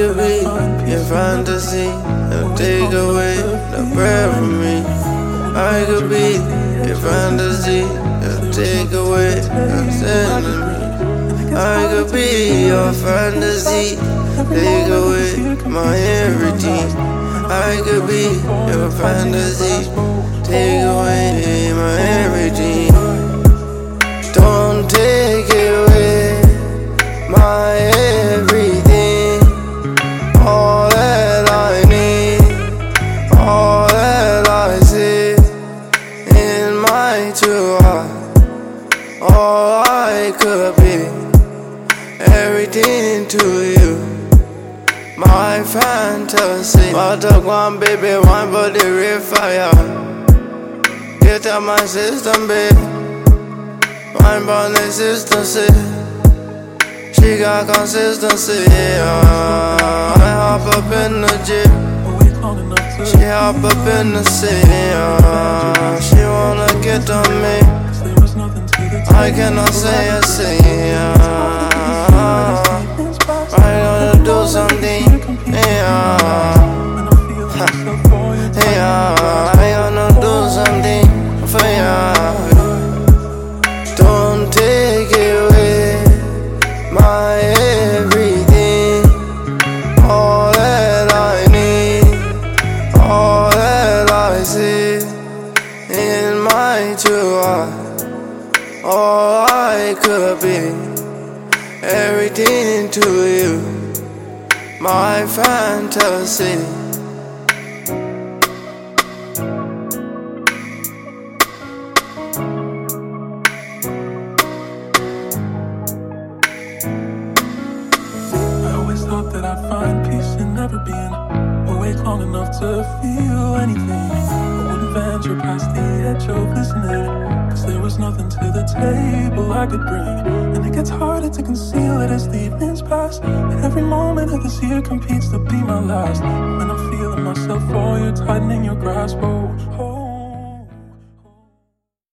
could be your fantasy. And take away the breath from me. I could be your fantasy. And take away the sin in me. I could be your fantasy. Take away my everything. I could be your fantasy. Take away my everything. Don't take away my everything. All I could be, everything to you. My fantasy. But the one baby, one body real fire. Get out my system, babe. My body consistency. She got consistency. Yeah. I hop up in the to She hop up in the city. Yeah. She wanna get on me. I cannot say a thing. Yeah. Things past I gotta do something. Yeah. Yeah. I gonna do something for ya. Don't take away my everything. All that I need, all that I see in my two eyes. All I could be, everything to you, my fantasy. I always thought that I'd find peace in never being awake long enough to feel anything. I wouldn't venture past the edge of listening. Table I could bring. And it gets harder to conceal it as the evenings pass. And every moment of this year competes to be my last. When I'm feeling myself for you, tightening your grasp. Oh, oh.